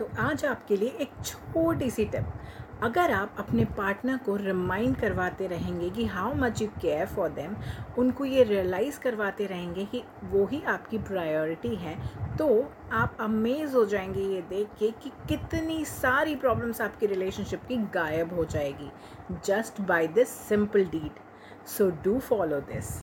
तो आज आपके लिए एक छोटी सी टिप। अगर आप अपने पार्टनर को रिमाइंड करवाते रहेंगे कि how much you care for them उनको ये रियलाइज़ करवाते रहेंगे कि वो ही आपकी प्रायोरिटी है तो आप अमेज़ हो जाएँगे ये देख के कि कितनी सारी प्रॉब्लम्स आपकी रिलेशनशिप की गायब हो जाएगी। Just by this simple deed so do follow this